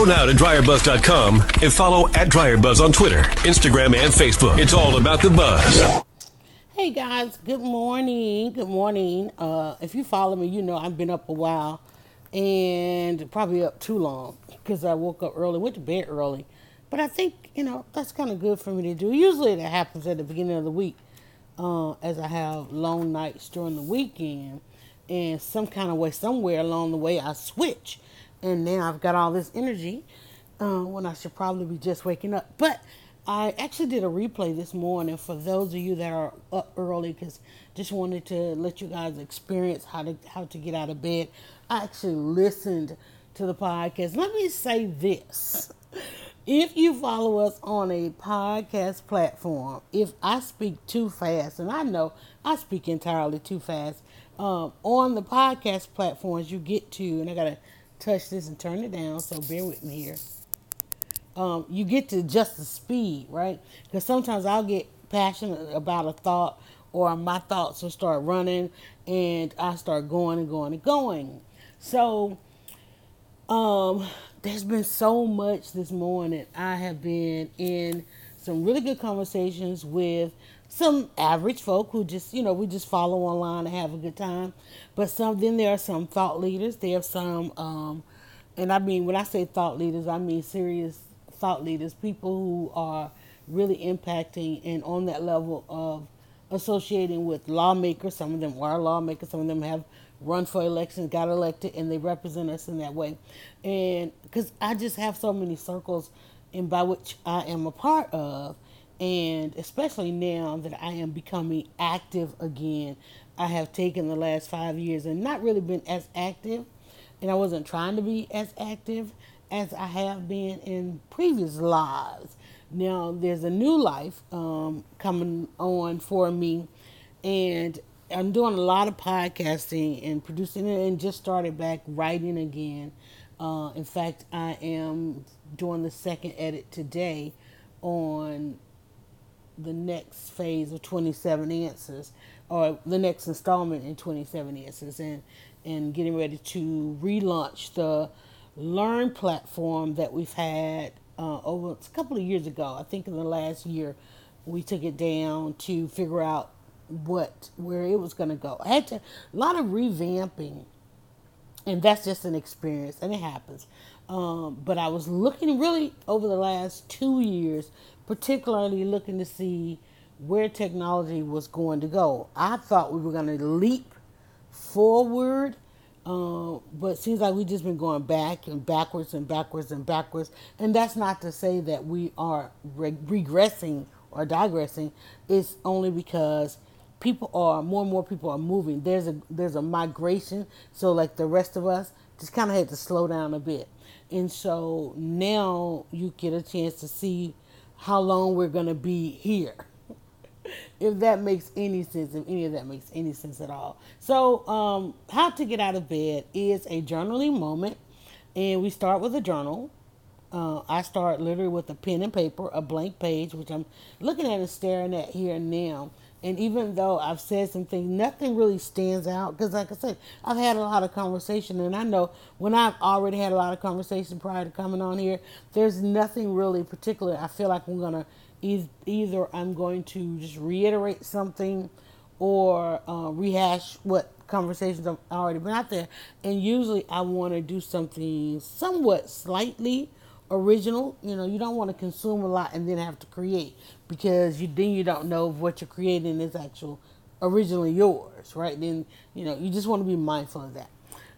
Go now to dryerbuzz.com and follow at dryerbuzz on Twitter, Instagram, and Facebook. It's all about the buzz. Hey guys, good morning. Good morning. Uh, if you follow me, you know I've been up a while and probably up too long because I woke up early, went to bed early. But I think, you know, that's kind of good for me to do. Usually that happens at the beginning of the week uh, as I have long nights during the weekend. And some kind of way, somewhere along the way, I switch. And now I've got all this energy uh, when I should probably be just waking up. But I actually did a replay this morning for those of you that are up early because just wanted to let you guys experience how to how to get out of bed. I actually listened to the podcast. Let me say this. If you follow us on a podcast platform, if I speak too fast, and I know I speak entirely too fast, um, on the podcast platforms you get to, and I gotta touch this and turn it down, so bear with me here. Um, you get to just the speed, right? Because sometimes I'll get passionate about a thought, or my thoughts will start running, and I start going and going and going. So, um, there's been so much this morning. I have been in some really good conversations with some average folk who just, you know, we just follow online and have a good time. But some, then there are some thought leaders. There are some, um, and I mean, when I say thought leaders, I mean serious thought leaders, people who are really impacting and on that level of associating with lawmakers. Some of them are lawmakers, some of them have run for elections, got elected, and they represent us in that way. And because I just have so many circles and by which I am a part of, and especially now that I am becoming active again, I have taken the last five years and not really been as active, and I wasn't trying to be as active as I have been in previous lives. Now there's a new life um, coming on for me, and I'm doing a lot of podcasting and producing it, and just started back writing again. Uh, in fact, I am doing the second edit today on the next phase of 27 Answers, or the next installment in 27 Answers, and and getting ready to relaunch the Learn platform that we've had uh, over a couple of years ago. I think in the last year, we took it down to figure out what where it was going to go. I had to a lot of revamping, and that's just an experience, and it happens. Um, but I was looking really over the last two years, particularly looking to see where technology was going to go. I thought we were going to leap forward, uh, but seems like we've just been going back and backwards and backwards and backwards. And that's not to say that we are re- regressing or digressing. It's only because people are more and more people are moving. There's a there's a migration. So like the rest of us, just kind of had to slow down a bit. And so now you get a chance to see how long we're gonna be here. if that makes any sense, if any of that makes any sense at all. So, um, how to get out of bed is a journaling moment, and we start with a journal. Uh, I start literally with a pen and paper, a blank page, which I'm looking at and staring at here and now. And even though I've said some things, nothing really stands out because, like I said, I've had a lot of conversation, and I know when I've already had a lot of conversation prior to coming on here, there's nothing really particular. I feel like I'm gonna either I'm going to just reiterate something or uh, rehash what conversations I've already been out there, and usually I want to do something somewhat slightly original. You know, you don't want to consume a lot and then have to create because you then you don't know if what you're creating is actual originally yours, right? Then you know you just want to be mindful of that.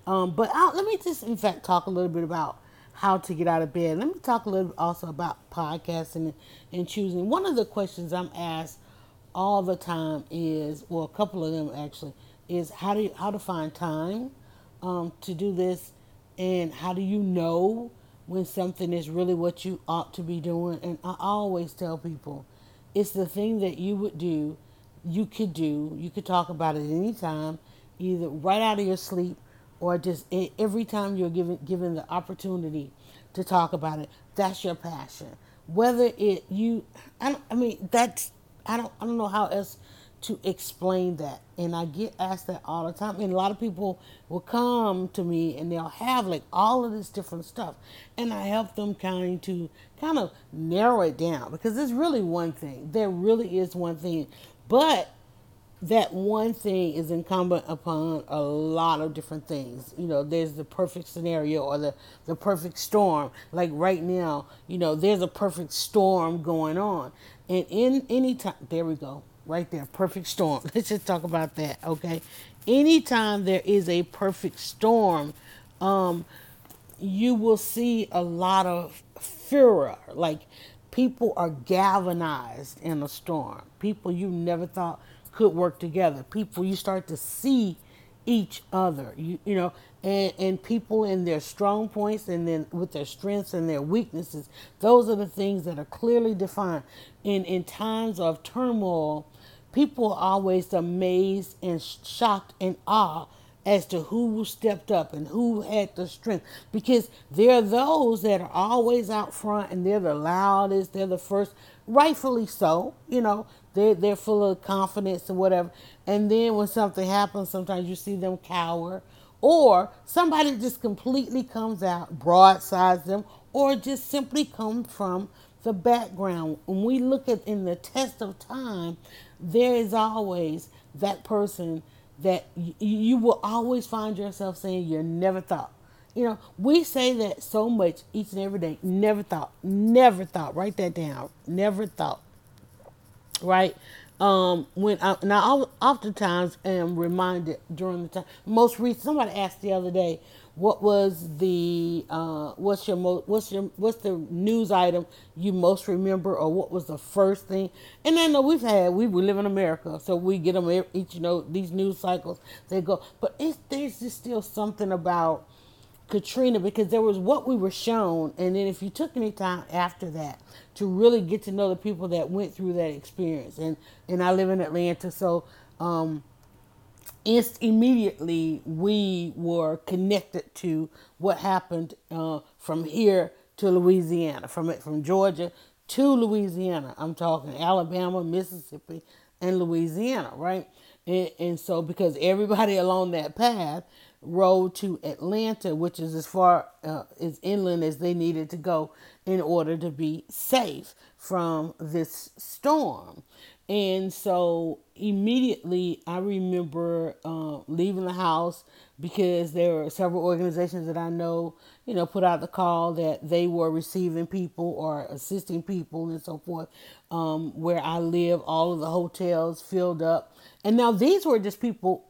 Um, but I'll, let me just, in fact, talk a little bit about how to get out of bed. Let me talk a little also about podcasting and choosing. One of the questions I'm asked all the time is, well, a couple of them actually, is how do you, how to find time um, to do this, and how do you know when something is really what you ought to be doing. And I always tell people it's the thing that you would do, you could do, you could talk about it anytime, either right out of your sleep or just every time you're given given the opportunity to talk about it. That's your passion. Whether it you, I, I mean that's I don't I don't know how else to explain that. And I get asked that all the time. And a lot of people will come to me and they'll have like all of this different stuff. And I help them kind of to kind of narrow it down because there's really one thing. There really is one thing. But that one thing is incumbent upon a lot of different things. You know, there's the perfect scenario or the, the perfect storm. Like right now, you know, there's a perfect storm going on. And in any time, there we go right there, perfect storm. Let's just talk about that, okay? Anytime there is a perfect storm, um, you will see a lot of furor. Like people are galvanized in a storm. People you never thought could work together. People you start to see each other. You you know, and, and people in their strong points and then with their strengths and their weaknesses. Those are the things that are clearly defined. In in times of turmoil, people are always amazed and shocked and awe as to who stepped up and who had the strength. Because there are those that are always out front and they're the loudest they're the first rightfully so you know they're, they're full of confidence and whatever. And then when something happens sometimes you see them cower or somebody just completely comes out broadsides them or just simply come from the background when we look at in the test of time there is always that person that y- you will always find yourself saying you never thought. You know, we say that so much each and every day. Never thought, never thought. Write that down. Never thought. Right? Um, when I now oftentimes am reminded during the time. Most recent, somebody asked the other day, what was the uh, what's your most what's your what's the news item you most remember or what was the first thing? And I know we've had we, we live in America so we get them each you know these news cycles they go but it's, there's just still something about Katrina because there was what we were shown and then if you took any time after that to really get to know the people that went through that experience and and I live in Atlanta so um inst- immediately we were connected to what happened uh, from here to Louisiana, from from Georgia to Louisiana. I'm talking Alabama, Mississippi, and Louisiana, right? And, and so because everybody along that path rode to Atlanta, which is as far uh, as inland as they needed to go in order to be safe from this storm. And so immediately I remember uh, leaving the house because there were several organizations that I know, you know, put out the call that they were receiving people or assisting people and so forth. Um, where I live, all of the hotels filled up. And now these were just people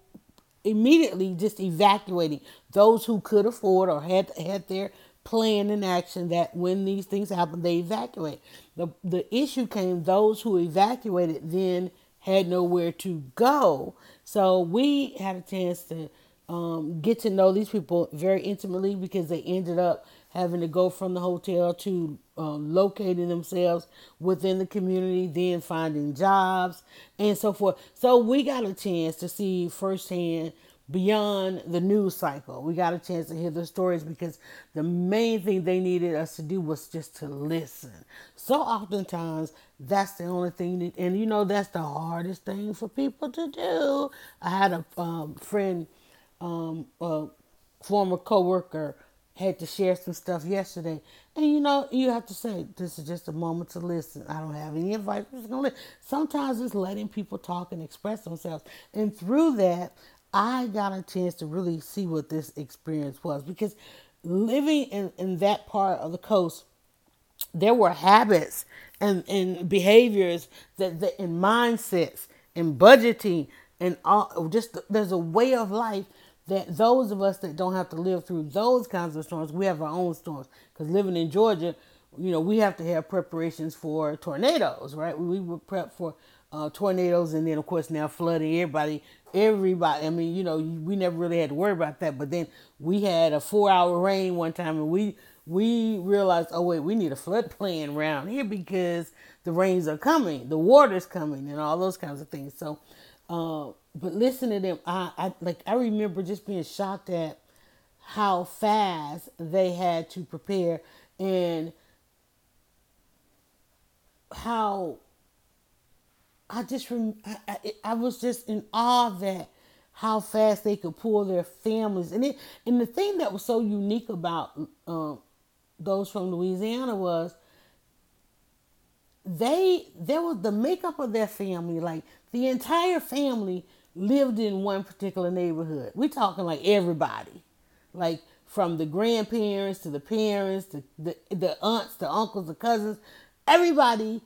immediately just evacuating those who could afford or had had their plan in action that when these things happen, they evacuate. The, the issue came those who evacuated then had nowhere to go. So we had a chance to um, get to know these people very intimately because they ended up having to go from the hotel to uh, locating themselves within the community, then finding jobs and so forth. So we got a chance to see firsthand beyond the news cycle. We got a chance to hear the stories because the main thing they needed us to do was just to listen. So oftentimes that's the only thing, and you know that's the hardest thing for people to do. I had a um, friend, um, a former coworker, had to share some stuff yesterday, and you know you have to say this is just a moment to listen. I don't have any advice. I'm just gonna. Sometimes it's letting people talk and express themselves, and through that I got a chance to really see what this experience was because living in, in that part of the coast, there were habits and, and behaviors that, that and mindsets and budgeting and all just there's a way of life that those of us that don't have to live through those kinds of storms, we have our own storms. Because living in Georgia, you know, we have to have preparations for tornadoes, right? We would prep for uh, tornadoes and then of course now flooding everybody everybody. I mean you know we never really had to worry about that but then we had a four hour rain one time and we we realized oh wait we need a flood plan around here because the rains are coming the water's coming and all those kinds of things. So uh, but listen to them I, I like i remember just being shocked at how fast they had to prepare and how I just rem- I, I, I was just in awe that how fast they could pull their families. And it and the thing that was so unique about um, those from Louisiana was they there was the makeup of their family like the entire family lived in one particular neighborhood. We're talking like everybody like from the grandparents to the parents to the, the aunts the uncles the cousins everybody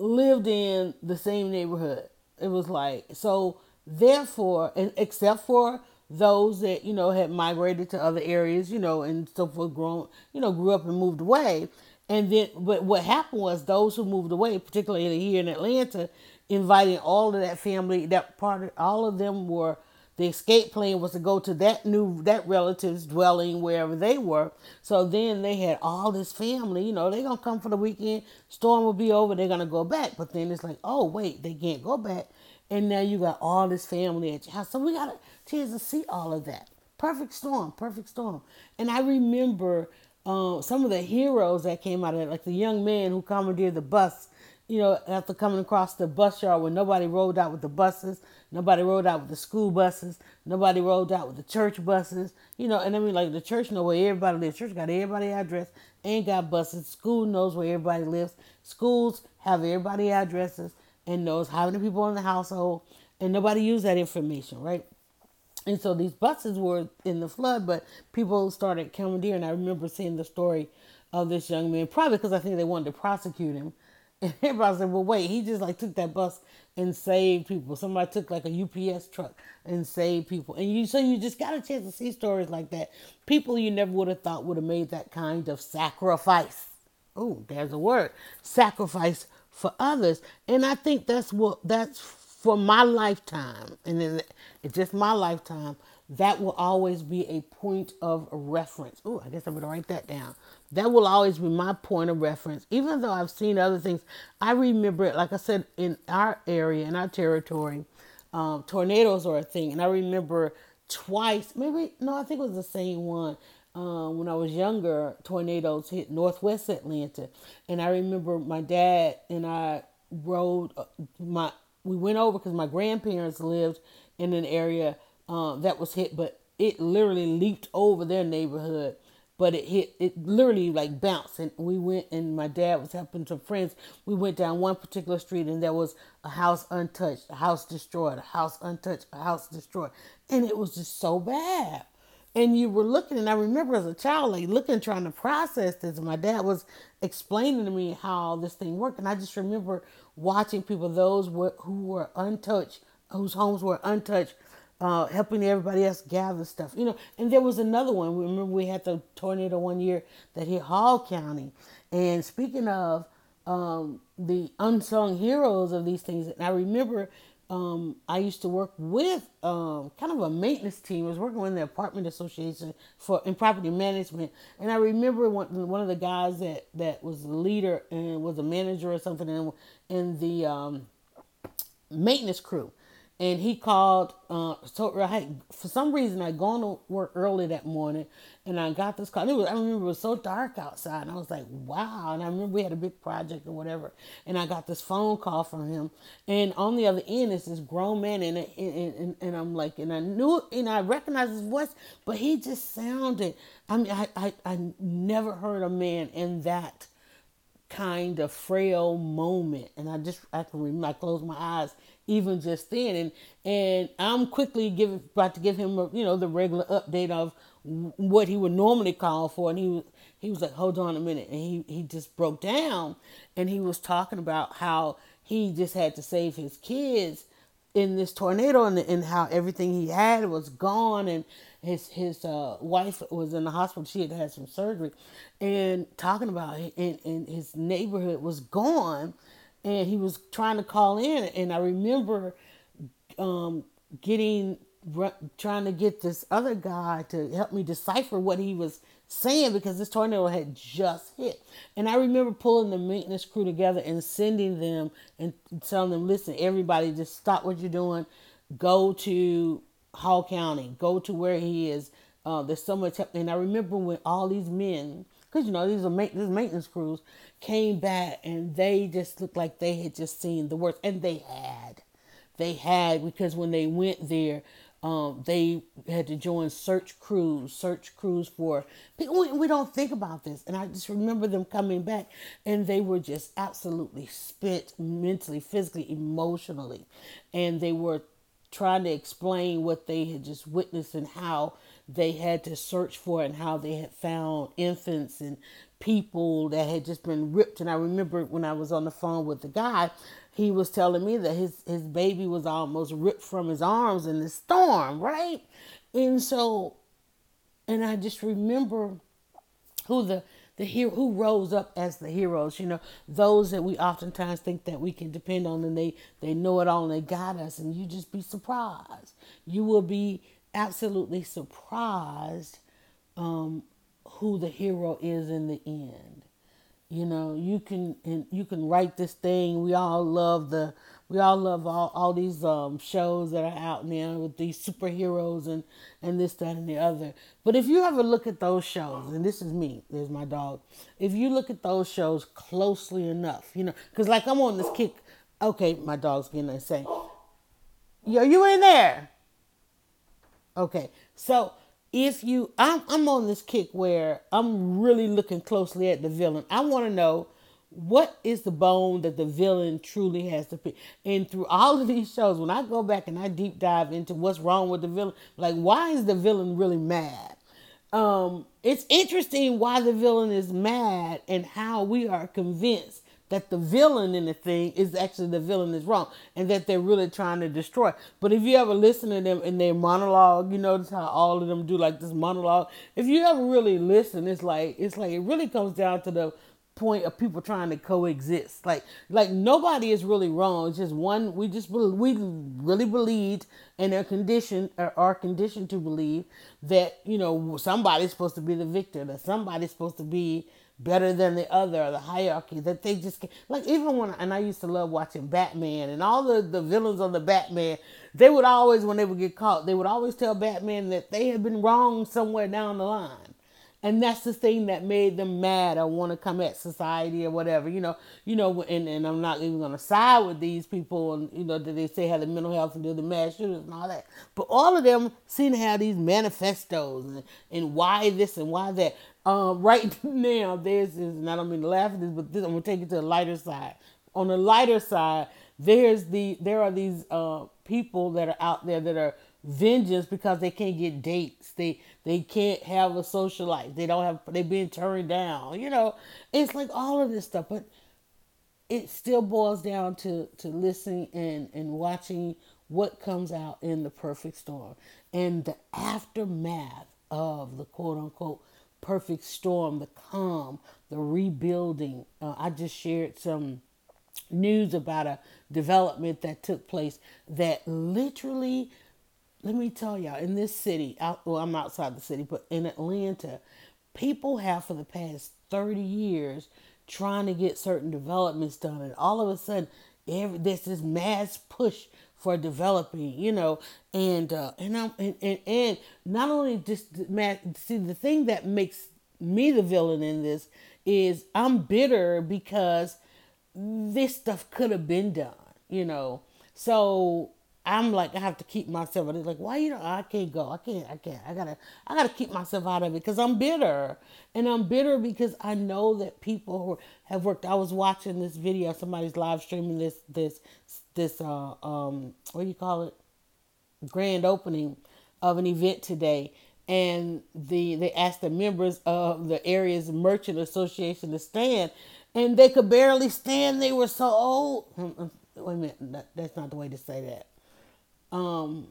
lived in the same neighborhood it was like so therefore and except for those that you know had migrated to other areas you know and so forth grown you know grew up and moved away and then, but what happened was those who moved away, particularly here in Atlanta, inviting all of that family. That part, all of them were the escape plan was to go to that new that relative's dwelling wherever they were. So then they had all this family. You know, they're gonna come for the weekend. Storm will be over. They're gonna go back. But then it's like, oh wait, they can't go back. And now you got all this family at your house. So we got a chance to see all of that. Perfect storm, perfect storm. And I remember uh, some of the heroes that came out of it, like the young man who commandeered the bus, you know, after coming across the bus yard when nobody rode out with the buses, nobody rode out with the school buses, nobody rode out with the church buses, you know, and I mean, like the church know where everybody lives. Church got everybody address, ain't got buses. School knows where everybody lives. Schools have everybody addresses and knows how many people in the household, and nobody use that information, right? And so these buses were in the flood, but people started commandeering. I remember seeing the story of this young man, probably because I think they wanted to prosecute him. And everybody said, well, wait, he just like took that bus and saved people. Somebody took like a UPS truck and saved people. And you, so you just got a chance to see stories like that. People you never would have thought would have made that kind of sacrifice. Oh, there's a word sacrifice for others. And I think that's what, that's for my lifetime, and then it's just my lifetime, that will always be a point of reference. Oh, I guess I'm going to write that down. That will always be my point of reference. Even though I've seen other things, I remember it, like I said, in our area, in our territory, um, tornadoes are a thing. And I remember twice, maybe, no, I think it was the same one. Um, when I was younger, tornadoes hit northwest Atlanta. And I remember my dad and I rode uh, my we went over because my grandparents lived in an area uh, that was hit, but it literally leaped over their neighborhood. But it hit, it literally like bounced. And we went, and my dad was helping some friends. We went down one particular street, and there was a house untouched, a house destroyed, a house untouched, a house destroyed. And it was just so bad and you were looking and i remember as a child like looking trying to process this and my dad was explaining to me how this thing worked and i just remember watching people, those who were untouched, whose homes were untouched, uh, helping everybody else gather stuff. You know, and there was another one. Remember, we had the tornado one year that hit Hall County. And speaking of um, the unsung heroes of these things, and I remember um, I used to work with um, kind of a maintenance team. I was working with the apartment association for in property management, and I remember one, one of the guys that that was the leader and was a manager or something in, in the um, maintenance crew and he called. Uh, so I had, for some reason I'd gone to work early that morning, and I got this call. Was, I remember it was so dark outside, and I was like, "Wow!" And I remember we had a big project or whatever, and I got this phone call from him, and on the other end is this grown man, and and, and, and I'm like, and I knew, and I recognized his voice, but he just sounded. I mean, I I, I never heard a man in that kind of frail moment, and I just I can remember, I closed my eyes even just then. And and I'm quickly giving about to give him a, you know the regular update of what he would normally call for, and he was he was like, hold on a minute, and he he just broke down, and he was talking about how he just had to save his kids in this tornado and, and how everything he had was gone. And his his uh, wife was in the hospital. She had had some surgery. And talking about it and, and his neighborhood was gone. And he was trying to call in. And i remember um, getting trying to get this other guy to help me decipher what he was saying because this tornado had just hit. And i remember pulling the maintenance crew together and sending them and telling them listen everybody just stop what you're doing. Go to hall county go to where he is uh, there's so much and i remember when all these men because you know these are ma- these maintenance crews came back and they just looked like they had just seen the worst, and they had, they had because when they went there, um, they had to join search crews, search crews for people. We, we don't think about this, and I just remember them coming back, and they were just absolutely spent mentally, physically, emotionally, and they were trying to explain what they had just witnessed and how they had to search for and how they had found infants and people that had just been ripped. And I remember when I was on the phone with the guy, he was telling me that his his baby was almost ripped from his arms in the storm, right? And so, and I just remember who the the hero who rose up as the heroes. You know, those that we oftentimes think that we can depend on, and they they know it all, and they got us, and you just be surprised. You will be absolutely surprised um, who the hero is in the end. You know, you can and you can write this thing. We all love the we all love all, all these um, shows that are out now with these superheroes and and this that and the other. But if you ever look at those shows, and this is me, there's my dog. If you look at those shows closely enough, you know, because like I'm on this kick. Okay, my dog's getting insane. Yo, you in there? Okay, so if you I'm I'm on this kick where I'm really looking closely at the villain. I want to know what is the bone that the villain truly has to pick. And through all of these shows, when I go back and I deep dive into what's wrong with the villain, like why is the villain really mad? Um, it's interesting why the villain is mad and how we are convinced that the villain in the thing is actually the villain is wrong and that they're really trying to destroy. But if you ever listen to them in their monologue, you notice how all of them do like this monologue. If you ever really listen, it's like it's like it really comes down to the point of people trying to coexist. Like like nobody is really wrong. It's just one we just we really believed and are conditioned uh, or are conditioned to believe that you know somebody's supposed to be the victor, that somebody's supposed to be better than the other, or the hierarchy that they just like. Even when and I used to love watching Batman and all the the villains on the Batman, they would always when they would get caught, they would always tell Batman that they had been wrong somewhere down the line. And that's the thing that made them mad or want to come at society or whatever, you know, you know, and, and I'm not even gonna side with these people and you know that they say have the mental health and do the mass shooters and all that. But all of them seem to have these manifestos and, and why this and why that. Um, right now, there's this, and I don't mean to laugh at this, but this, I'm gonna take it to the lighter side. On the lighter side, there's the there are these uh, people that are out there that are vengeance because they can't get dates. They they can't have a social life. They don't have they've been turned down. You know, it's like all of this stuff, but it still boils down to to listening and and watching what comes out in the perfect storm and the aftermath of the quote unquote perfect storm, the calm, the rebuilding. Uh, I just shared some news about a development that took place that literally, let me tell y'all, in this city, out, well, I'm outside the city, but in Atlanta, people have for the past 30 years trying to get certain developments done, and all of a sudden, every, there's this mass push for developing, you know, and uh, and I'm and, and, and not only just see the thing that makes me the villain in this is I'm bitter because this stuff could have been done, you know. So I'm like I have to keep myself. And it's like why you know I can't go. I can't. I can't. I gotta. I gotta keep myself out of it because I'm bitter, and I'm bitter because I know that people who have worked. I was watching this video. Somebody's live streaming this this this uh um what do you call it grand opening of an event today and the they asked the members of the area's merchant association to stand and they could barely stand they were so old wait a minute that, that's not the way to say that um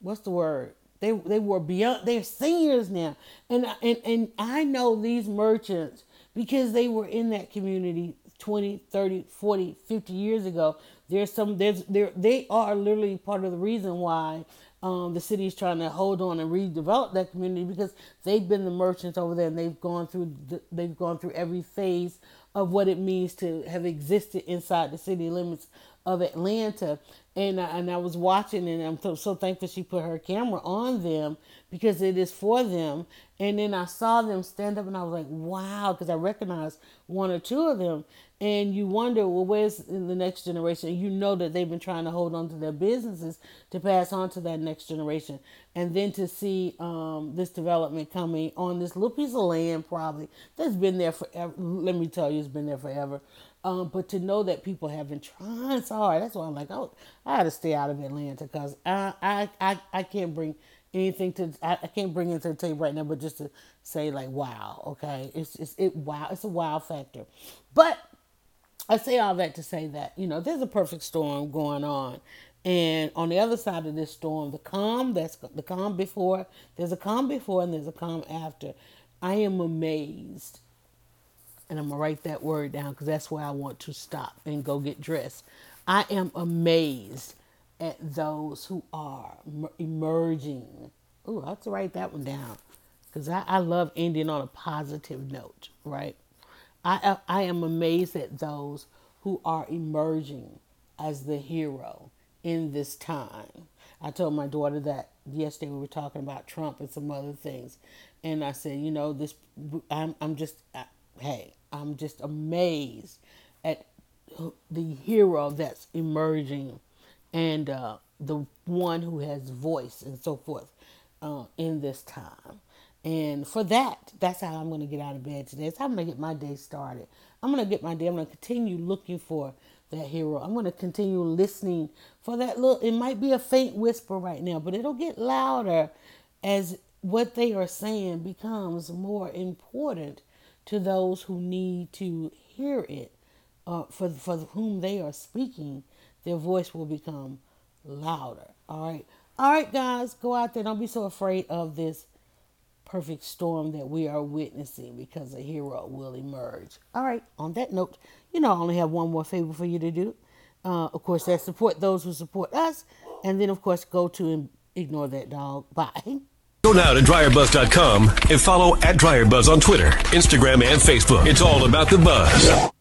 what's the word? They they were beyond they're seniors now. And and and I know these merchants because they were in that community 20 30 40 50 years ago there's some there's there they are literally part of the reason why um, the city is trying to hold on and redevelop that community because they've been the merchants over there and they've gone through the, they've gone through every phase of what it means to have existed inside the city limits of Atlanta and I, and I was watching, and I'm so, so thankful she put her camera on them because it is for them. And then I saw them stand up, and I was like, wow, because I recognized one or two of them, and you wonder, well, where's the next generation? You know that they've been trying to hold on to their businesses to pass on to that next generation, and then to see um, this development coming on this little piece of land, probably that's been there forever. Let me tell you, it's been there forever. Um, but to know that people have been trying so hard, that's why I'm like, oh, I had to stay out of Atlanta because I, I, I, I can't bring anything to, I, I can't bring it to the table right now, but just to say like, wow, okay, it's it's it wow, it's a wow factor. But I say all that to say that you know there's a perfect storm going on, and on the other side of this storm, the calm that's the calm before, there's a calm before and there's a calm after. I am amazed and I'm gonna write that word down because that's where I want to stop and go get dressed. I am amazed at those who are emerging. Ooh, I have to write that one down because I, I love ending on a positive note, right? I, I am amazed at those who are emerging as the hero in this time. I told my daughter that yesterday we were talking about Trump and some other things, and I said, you know, this I'm I'm just hey, I'm just amazed at the hero that's emerging and uh, the one who has voice and so forth uh, in this time. And for that, that's how I'm going to get out of bed today. It's how I'm going to get my day started. I'm going to get my day. I'm going to continue looking for that hero. I'm going to continue listening for that little, it might be a faint whisper right now, but it'll get louder as what they are saying becomes more important to those who need to hear it. Uh, for, for whom they are speaking, their voice will become louder. All right. All right, guys, go out there. Don't be so afraid of this perfect storm that we are witnessing because a hero will emerge. All right. On that note, you know, I only have one more favor for you to do. Uh, of course, that support those who support us. And then, of course, go to and ignore that dog. Bye. Go now to dryerbuzz.com and follow at dryerbuzz on Twitter, Instagram, and Facebook. It's all about the buzz.